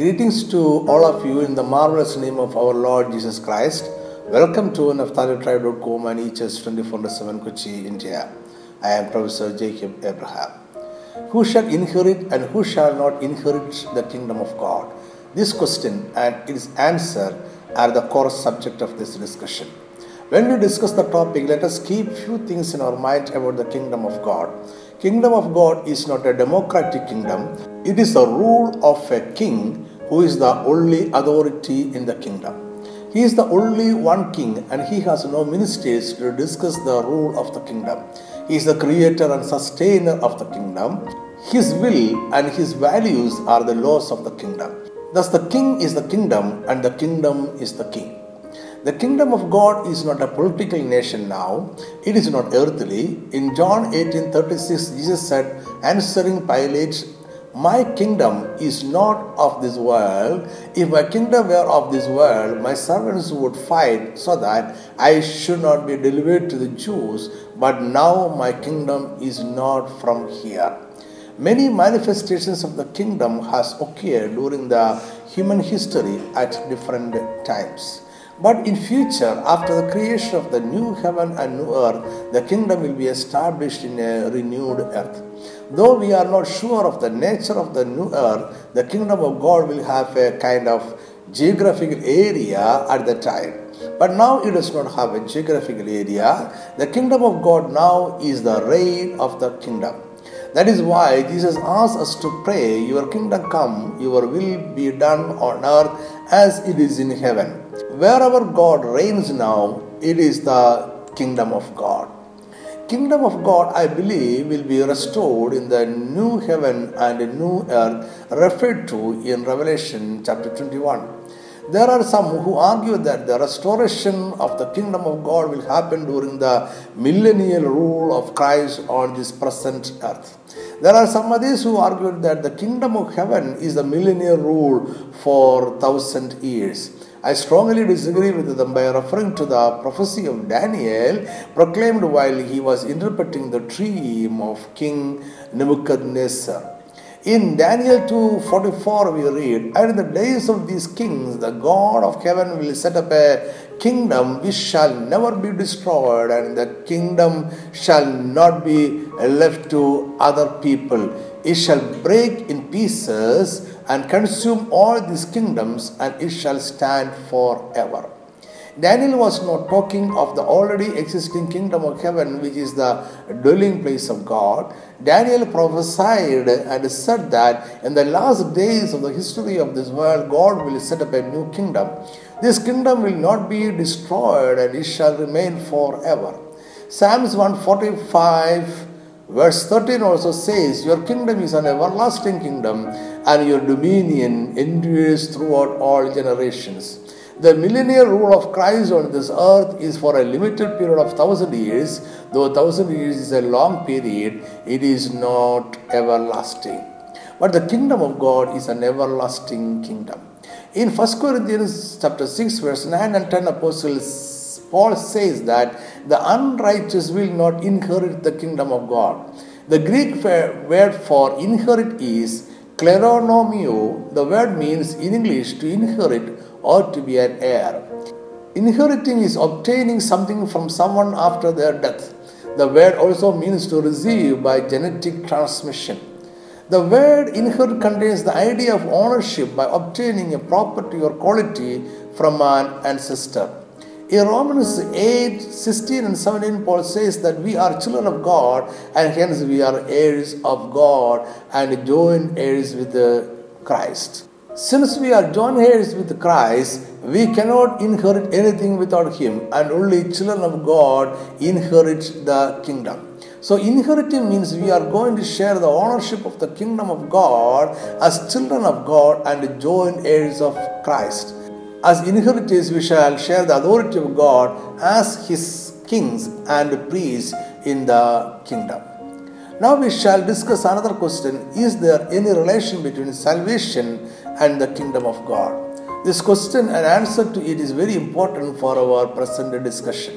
Greetings to all of you in the marvelous name of our Lord Jesus Christ. Welcome to NaphtaliTribe.com and EHS 24-7 Kochi, India. I am Professor Jacob Abraham. Who shall inherit and who shall not inherit the kingdom of God? This question and its answer are the core subject of this discussion. When we discuss the topic, let us keep few things in our mind about the kingdom of God. Kingdom of God is not a democratic kingdom. It is the rule of a king who is the only authority in the kingdom. He is the only one king and he has no ministers to discuss the rule of the kingdom. He is the creator and sustainer of the kingdom. His will and his values are the laws of the kingdom. Thus, the king is the kingdom and the kingdom is the king. The kingdom of God is not a political nation now, it is not earthly. In John 18 36, Jesus said, answering Pilate, My kingdom is not of this world. If my kingdom were of this world, my servants would fight so that I should not be delivered to the Jews, but now my kingdom is not from here. Many manifestations of the kingdom has occurred during the human history at different times. But in future, after the creation of the new heaven and new earth, the kingdom will be established in a renewed earth. Though we are not sure of the nature of the new earth, the kingdom of God will have a kind of geographical area at the time. But now it does not have a geographical area. The kingdom of God now is the reign of the kingdom. That is why Jesus asks us to pray, Your kingdom come, your will be done on earth as it is in heaven. Wherever God reigns now, it is the kingdom of God. Kingdom of God, I believe, will be restored in the new heaven and new earth referred to in Revelation chapter 21. There are some who argue that the restoration of the kingdom of God will happen during the millennial rule of Christ on this present earth. There are some others who argue that the kingdom of heaven is the millennial rule for thousand years. I strongly disagree with them by referring to the prophecy of Daniel proclaimed while he was interpreting the dream of King Nebuchadnezzar. In Daniel 2:44 we read, "And in the days of these kings, the God of heaven will set up a kingdom which shall never be destroyed, and the kingdom shall not be left to other people. It shall break in pieces and consume all these kingdoms, and it shall stand forever." Daniel was not talking of the already existing kingdom of heaven, which is the dwelling place of God. Daniel prophesied and said that in the last days of the history of this world, God will set up a new kingdom. This kingdom will not be destroyed and it shall remain forever. Psalms 145 verse 13 also says, Your kingdom is an everlasting kingdom, and your dominion endures throughout all generations. The millennial rule of Christ on this earth is for a limited period of thousand years. Though thousand years is a long period, it is not everlasting. But the kingdom of God is an everlasting kingdom. In 1 Corinthians chapter 6, verse 9 and 10, apostles Paul says that the unrighteous will not inherit the kingdom of God. The Greek word for inherit is kleronomeo. The word means in English to inherit or to be an heir. Inheriting is obtaining something from someone after their death. The word also means to receive by genetic transmission. The word inherit contains the idea of ownership by obtaining a property or quality from an ancestor. In Romans 8 16 and 17, Paul says that we are children of God and hence we are heirs of God and joint heirs with Christ. Since we are joint heirs with Christ, we cannot inherit anything without Him, and only children of God inherit the kingdom. So, inheriting means we are going to share the ownership of the kingdom of God as children of God and joint heirs of Christ. As inheritors, we shall share the authority of God as His kings and priests in the kingdom. Now we shall discuss another question Is there any relation between salvation and the kingdom of God? This question and answer to it is very important for our present discussion.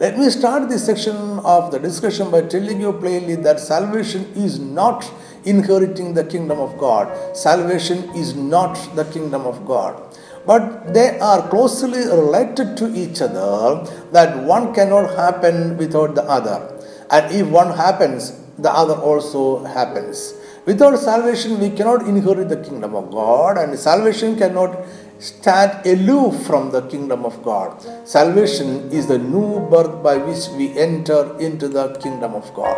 Let me start this section of the discussion by telling you plainly that salvation is not inheriting the kingdom of God. Salvation is not the kingdom of God. But they are closely related to each other, that one cannot happen without the other. And if one happens, the other also happens. Without salvation, we cannot inherit the kingdom of God, and salvation cannot stand aloof from the kingdom of God. Salvation is the new birth by which we enter into the kingdom of God.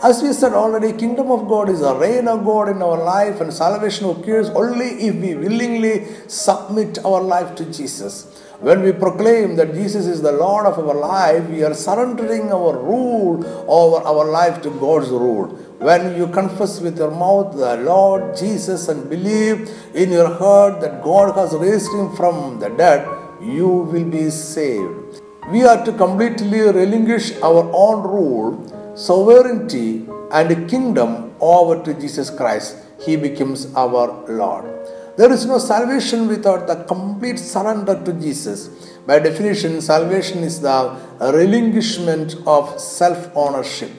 As we said already, kingdom of God is a reign of God in our life, and salvation occurs only if we willingly submit our life to Jesus. When we proclaim that Jesus is the Lord of our life, we are surrendering our rule over our life to God's rule. When you confess with your mouth the Lord Jesus and believe in your heart that God has raised him from the dead, you will be saved. We are to completely relinquish our own rule, sovereignty, and kingdom over to Jesus Christ. He becomes our Lord. There is no salvation without the complete surrender to Jesus. By definition, salvation is the relinquishment of self ownership.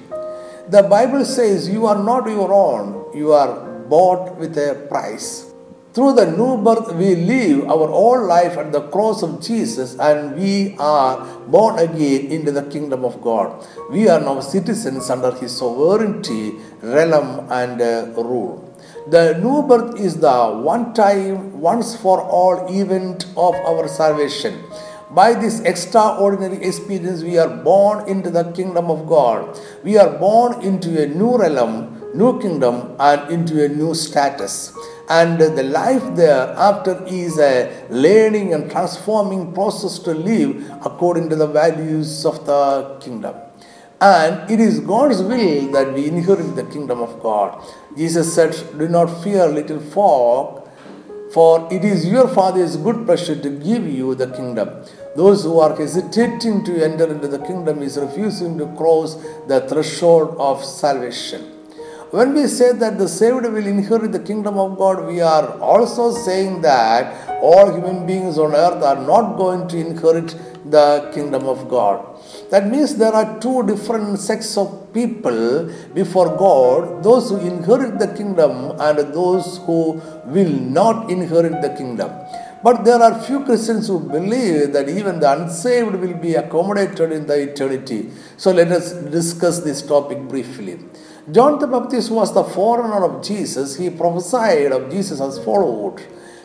The Bible says you are not your own, you are bought with a price. Through the new birth, we live our whole life at the cross of Jesus and we are born again into the kingdom of God. We are now citizens under His sovereignty, realm, and uh, rule. The new birth is the one time, once for all event of our salvation. By this extraordinary experience, we are born into the kingdom of God. We are born into a new realm, new kingdom, and into a new status. And the life thereafter is a learning and transforming process to live according to the values of the kingdom. And it is God's will that we inherit the kingdom of God. Jesus said, Do not fear, little flock, for it is your Father's good pleasure to give you the kingdom. Those who are hesitating to enter into the kingdom is refusing to cross the threshold of salvation. When we say that the saved will inherit the kingdom of God, we are also saying that all human beings on earth are not going to inherit the kingdom of God. That means there are two different sects of people before God those who inherit the kingdom and those who will not inherit the kingdom. But there are few Christians who believe that even the unsaved will be accommodated in the eternity. So let us discuss this topic briefly. John the Baptist was the forerunner of Jesus. He prophesied of Jesus as followed.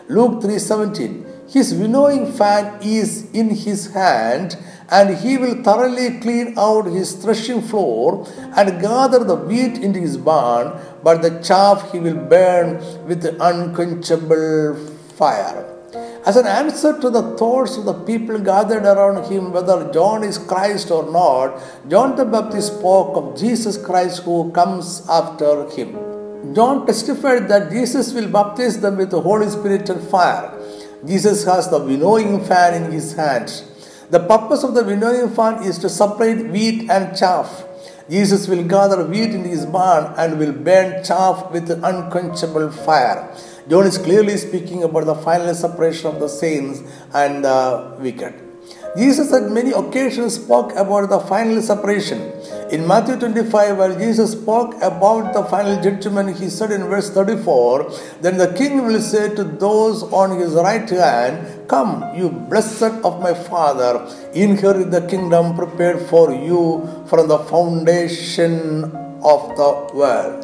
Luke 3:17. His winnowing fan is in his hand, and he will thoroughly clean out his threshing floor and gather the wheat into his barn, but the chaff he will burn with unquenchable fire. As an answer to the thoughts of the people gathered around him, whether John is Christ or not, John the Baptist spoke of Jesus Christ who comes after him. John testified that Jesus will baptize them with the Holy Spirit and fire. Jesus has the winnowing fan in his hand. The purpose of the winnowing fan is to separate wheat and chaff. Jesus will gather wheat in his barn and will burn chaff with unquenchable fire. John is clearly speaking about the final separation of the saints and the wicked. Jesus at many occasions spoke about the final separation. In Matthew 25, where Jesus spoke about the final judgment, he said in verse 34, Then the king will say to those on his right hand, Come, you blessed of my Father, inherit the kingdom prepared for you from the foundation of the world.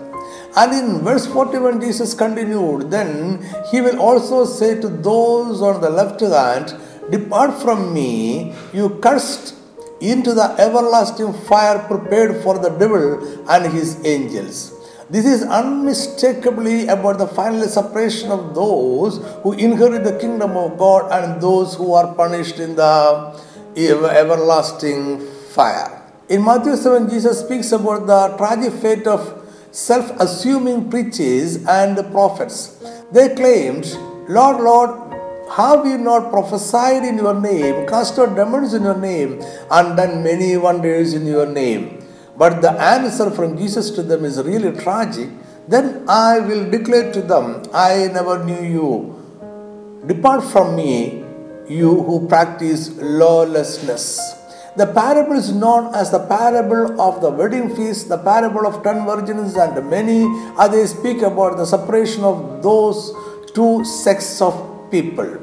And in verse 41, Jesus continued, Then he will also say to those on the left hand, Depart from me, you cursed, into the everlasting fire prepared for the devil and his angels. This is unmistakably about the final separation of those who inherit the kingdom of God and those who are punished in the everlasting fire. In Matthew 7, Jesus speaks about the tragic fate of self assuming preachers and prophets. They claimed, Lord, Lord, have you not prophesied in your name, cast out demons in your name, and done many wonders in your name? But the answer from Jesus to them is really tragic. Then I will declare to them, I never knew you. Depart from me, you who practice lawlessness. The parable is known as the parable of the wedding feast, the parable of ten virgins, and many others speak about the separation of those two sects of people.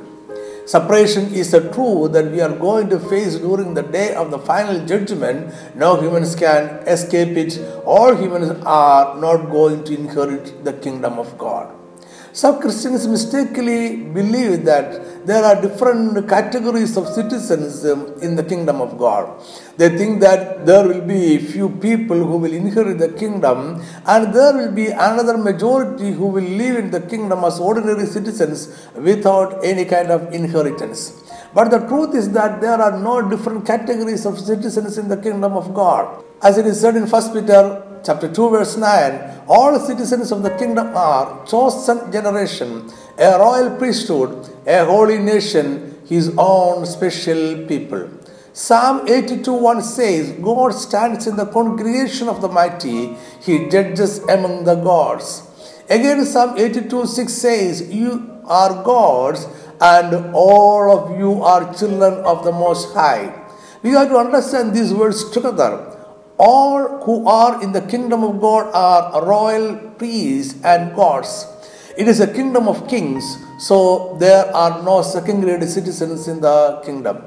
Separation is a truth that we are going to face during the day of the final judgment. No humans can escape it. All humans are not going to inherit the kingdom of God. Some Christians mistakenly believe that there are different categories of citizens in the kingdom of God. They think that there will be a few people who will inherit the kingdom, and there will be another majority who will live in the kingdom as ordinary citizens without any kind of inheritance. But the truth is that there are no different categories of citizens in the kingdom of God. As it is said in 1 Peter chapter 2 verse 9 all citizens of the kingdom are chosen generation a royal priesthood a holy nation his own special people. Psalm 82 1 says god stands in the congregation of the mighty he judges among the gods. Again psalm 82 6 says you are gods and all of you are children of the most high. We have to understand these words together all who are in the kingdom of God are royal priests and gods. It is a kingdom of kings, so there are no second grade citizens in the kingdom.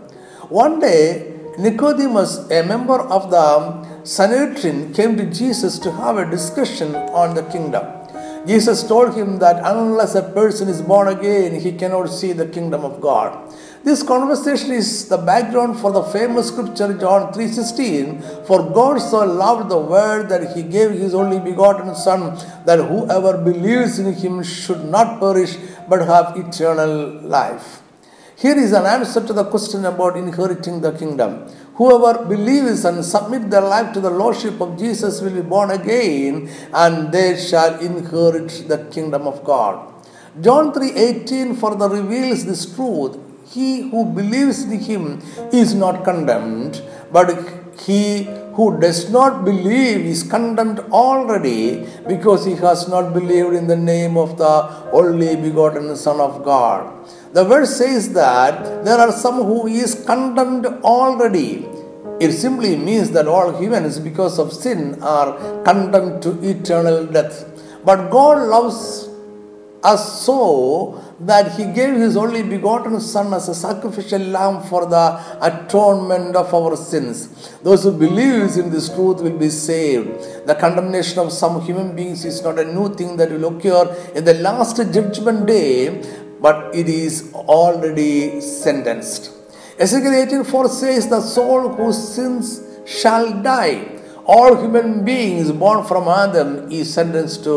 One day, Nicodemus, a member of the Sanhedrin, came to Jesus to have a discussion on the kingdom. Jesus told him that unless a person is born again, he cannot see the kingdom of God. This conversation is the background for the famous scripture John 3:16 for God so loved the world that he gave his only begotten son that whoever believes in him should not perish but have eternal life. Here is an answer to the question about inheriting the kingdom. Whoever believes and submit their life to the lordship of Jesus will be born again and they shall inherit the kingdom of God. John 3:18 further reveals this truth he who believes in him is not condemned, but he who does not believe is condemned already because he has not believed in the name of the only begotten Son of God. The verse says that there are some who is condemned already. It simply means that all humans, because of sin, are condemned to eternal death. But God loves us so that he gave his only begotten Son as a sacrificial lamb for the atonement of our sins. Those who believe in this truth will be saved. The condemnation of some human beings is not a new thing that will occur in the last judgment day, but it is already sentenced. Ezekiel 18:4 says, The soul whose sins shall die. All human beings born from Adam is sentenced to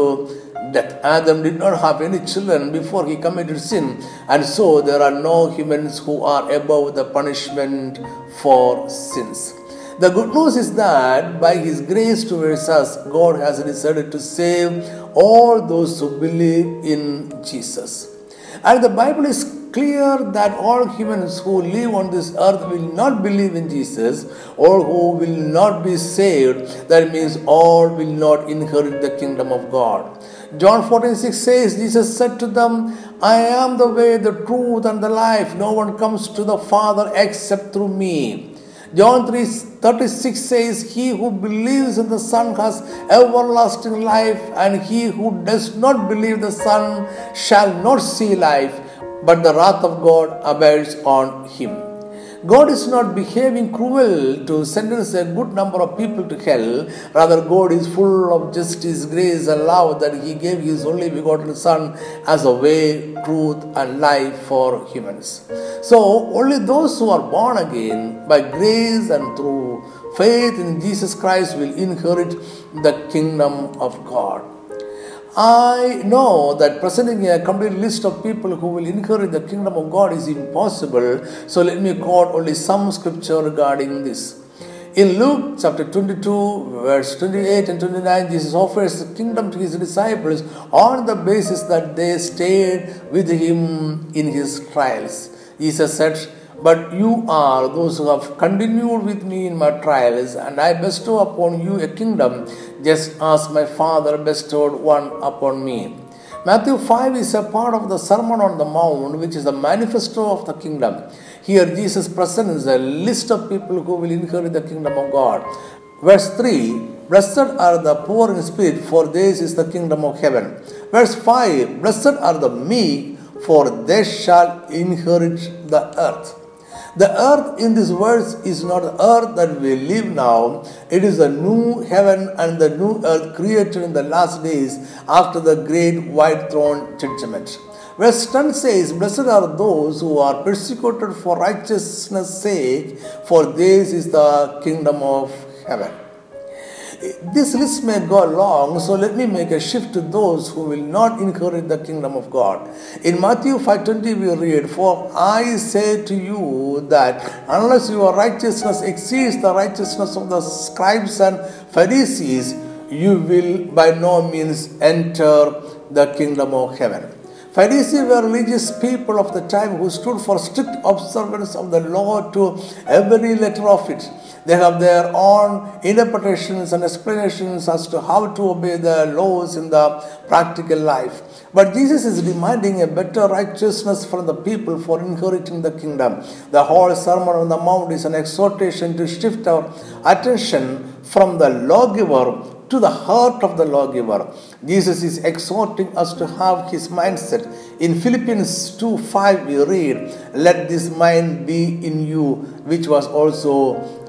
death. Adam did not have any children before he committed sin, and so there are no humans who are above the punishment for sins. The good news is that by His grace towards us, God has decided to save all those who believe in Jesus. And the Bible is clear that all humans who live on this earth will not believe in Jesus or who will not be saved. That means all will not inherit the kingdom of God. John 14 6 says, Jesus said to them, I am the way, the truth, and the life. No one comes to the Father except through me. John 3 36 says, He who believes in the Son has everlasting life, and he who does not believe the Son shall not see life, but the wrath of God abides on him. God is not behaving cruel to sentence a good number of people to hell. Rather, God is full of justice, grace, and love that He gave His only begotten Son as a way, truth, and life for humans. So, only those who are born again by grace and through faith in Jesus Christ will inherit the kingdom of God. I know that presenting a complete list of people who will inherit the kingdom of God is impossible, so let me quote only some scripture regarding this. In Luke chapter 22, verse 28 and 29, Jesus offers the kingdom to his disciples on the basis that they stayed with him in his trials. Jesus said, but you are those who have continued with me in my trials, and I bestow upon you a kingdom, just as my Father bestowed one upon me. Matthew 5 is a part of the Sermon on the Mount, which is the manifesto of the kingdom. Here, Jesus presents a list of people who will inherit the kingdom of God. Verse 3 Blessed are the poor in spirit, for theirs is the kingdom of heaven. Verse 5 Blessed are the meek, for they shall inherit the earth. The earth in this verse is not the earth that we live now. It is the new heaven and the new earth created in the last days after the great white throne judgment. Verse 10 says, Blessed are those who are persecuted for righteousness' sake, for this is the kingdom of heaven. This list may go long, so let me make a shift to those who will not inherit the kingdom of God. In Matthew 5:20 we read, "For I say to you that unless your righteousness exceeds the righteousness of the scribes and Pharisees, you will by no means enter the kingdom of heaven." Pharisees were religious people of the time who stood for strict observance of the law to every letter of it. They have their own interpretations and explanations as to how to obey the laws in the practical life. But Jesus is demanding a better righteousness from the people for inheriting the kingdom. The whole Sermon on the Mount is an exhortation to shift our attention from the lawgiver to the heart of the lawgiver. Jesus is exhorting us to have his mindset. In Philippians 2 5, we read, Let this mind be in you, which was also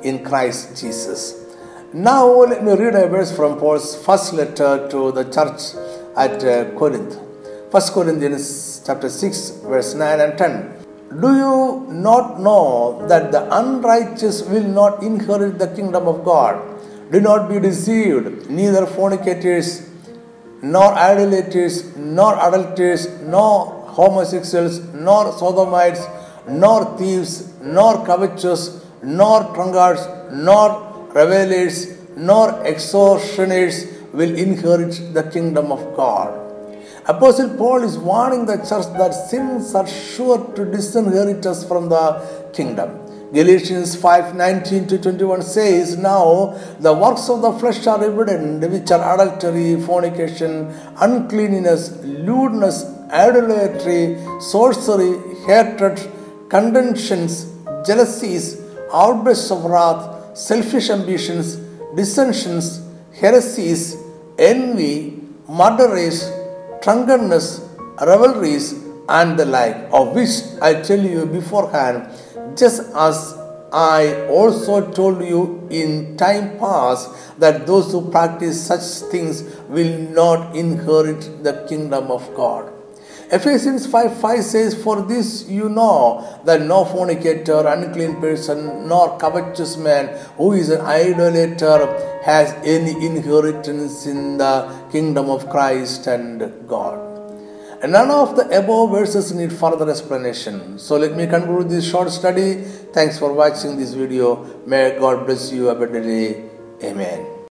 in Christ Jesus. Now, let me read a verse from Paul's first letter to the church at uh, Corinth. 1 Corinthians chapter 6, verse 9 and 10. Do you not know that the unrighteous will not inherit the kingdom of God? Do not be deceived, neither fornicators, nor idolaters, nor adulterers, nor homosexuals, nor sodomites, nor thieves, nor covetous, nor drunkards, nor revelers, nor extortioners will inherit the kingdom of God. Apostle Paul is warning the church that sins are sure to disinherit us from the kingdom. Galatians 5 19 to 21 says, Now the works of the flesh are evident, which are adultery, fornication, uncleanness, lewdness, idolatry, sorcery, hatred, contentions, jealousies, outbursts of wrath, selfish ambitions, dissensions, heresies, envy, murderers, drunkenness, revelries, and the like, of which I tell you beforehand, just as I also told you in time past that those who practice such things will not inherit the kingdom of God. Ephesians 5 5 says, For this you know that no fornicator, unclean person, nor covetous man who is an idolater has any inheritance in the kingdom of Christ and God. None of the above verses need further explanation. So let me conclude this short study. Thanks for watching this video. May God bless you abundantly. Amen.